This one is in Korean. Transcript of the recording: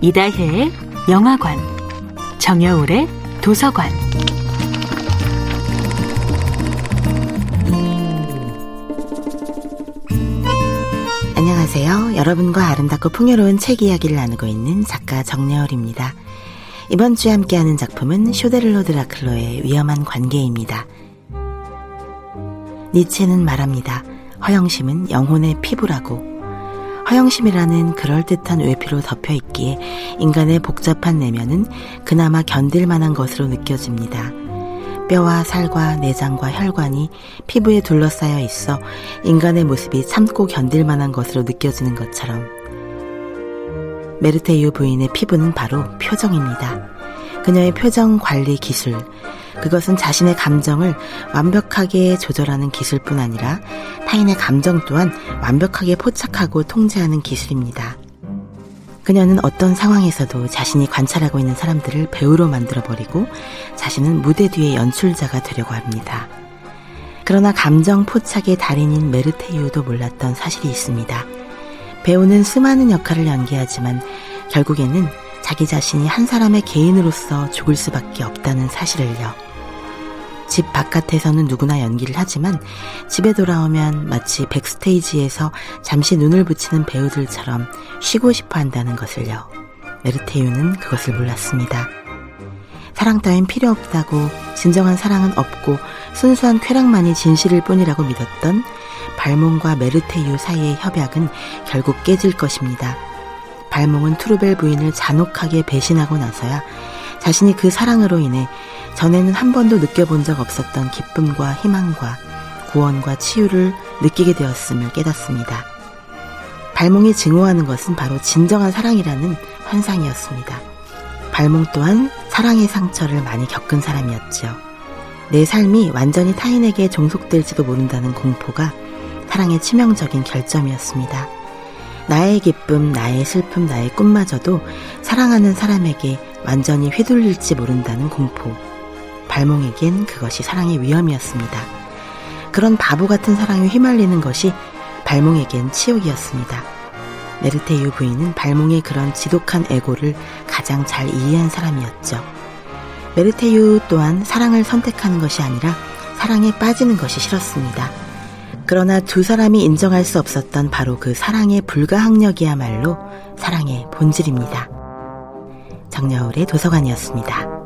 이다혜의 영화관, 정여울의 도서관. 안녕하세요. 여러분과 아름답고 풍요로운 책 이야기를 나누고 있는 작가 정여울입니다. 이번 주에 함께하는 작품은 쇼데를로 드라클로의 위험한 관계입니다. 니체는 말합니다. 허영심은 영혼의 피부라고. 허영심이라는 그럴듯한 외피로 덮여 있기에 인간의 복잡한 내면은 그나마 견딜 만한 것으로 느껴집니다. 뼈와 살과 내장과 혈관이 피부에 둘러싸여 있어 인간의 모습이 참고 견딜 만한 것으로 느껴지는 것처럼 메르테유 부인의 피부는 바로 표정입니다. 그녀의 표정 관리 기술, 그것은 자신의 감정을 완벽하게 조절하는 기술뿐 아니라 타인의 감정 또한 완벽하게 포착하고 통제하는 기술입니다. 그녀는 어떤 상황에서도 자신이 관찰하고 있는 사람들을 배우로 만들어버리고 자신은 무대 뒤의 연출자가 되려고 합니다. 그러나 감정 포착의 달인인 메르테유도 몰랐던 사실이 있습니다. 배우는 수많은 역할을 연기하지만 결국에는 자기 자신이 한 사람의 개인으로서 죽을 수밖에 없다는 사실을요. 집 바깥에서는 누구나 연기를 하지만 집에 돌아오면 마치 백스테이지에서 잠시 눈을 붙이는 배우들처럼 쉬고 싶어 한다는 것을요. 메르테유는 그것을 몰랐습니다. 사랑 따윈 필요 없다고 진정한 사랑은 없고 순수한 쾌락만이 진실일 뿐이라고 믿었던 발몽과 메르테유 사이의 협약은 결국 깨질 것입니다. 발몽은 투르벨 부인을 잔혹하게 배신하고 나서야 자신이 그 사랑으로 인해 전에는 한 번도 느껴본 적 없었던 기쁨과 희망과 구원과 치유를 느끼게 되었음을 깨닫습니다. 발몽이 증오하는 것은 바로 진정한 사랑이라는 환상이었습니다. 발몽 또한 사랑의 상처를 많이 겪은 사람이었죠. 내 삶이 완전히 타인에게 종속될지도 모른다는 공포가 사랑의 치명적인 결점이었습니다. 나의 기쁨, 나의 슬픔, 나의 꿈마저도 사랑하는 사람에게 완전히 휘둘릴지 모른다는 공포. 발몽에겐 그것이 사랑의 위험이었습니다. 그런 바보 같은 사랑에 휘말리는 것이 발몽에겐 치욕이었습니다. 네르테유 부인은 발몽의 그런 지독한 애고를 가장 잘 이해한 사람이었죠. 메르테유 또한 사랑을 선택하는 것이 아니라 사랑에 빠지는 것이 싫었습니다. 그러나 두 사람이 인정할 수 없었던 바로 그 사랑의 불가항력이야말로 사랑의 본질입니다. 정여울의 도서관이었습니다.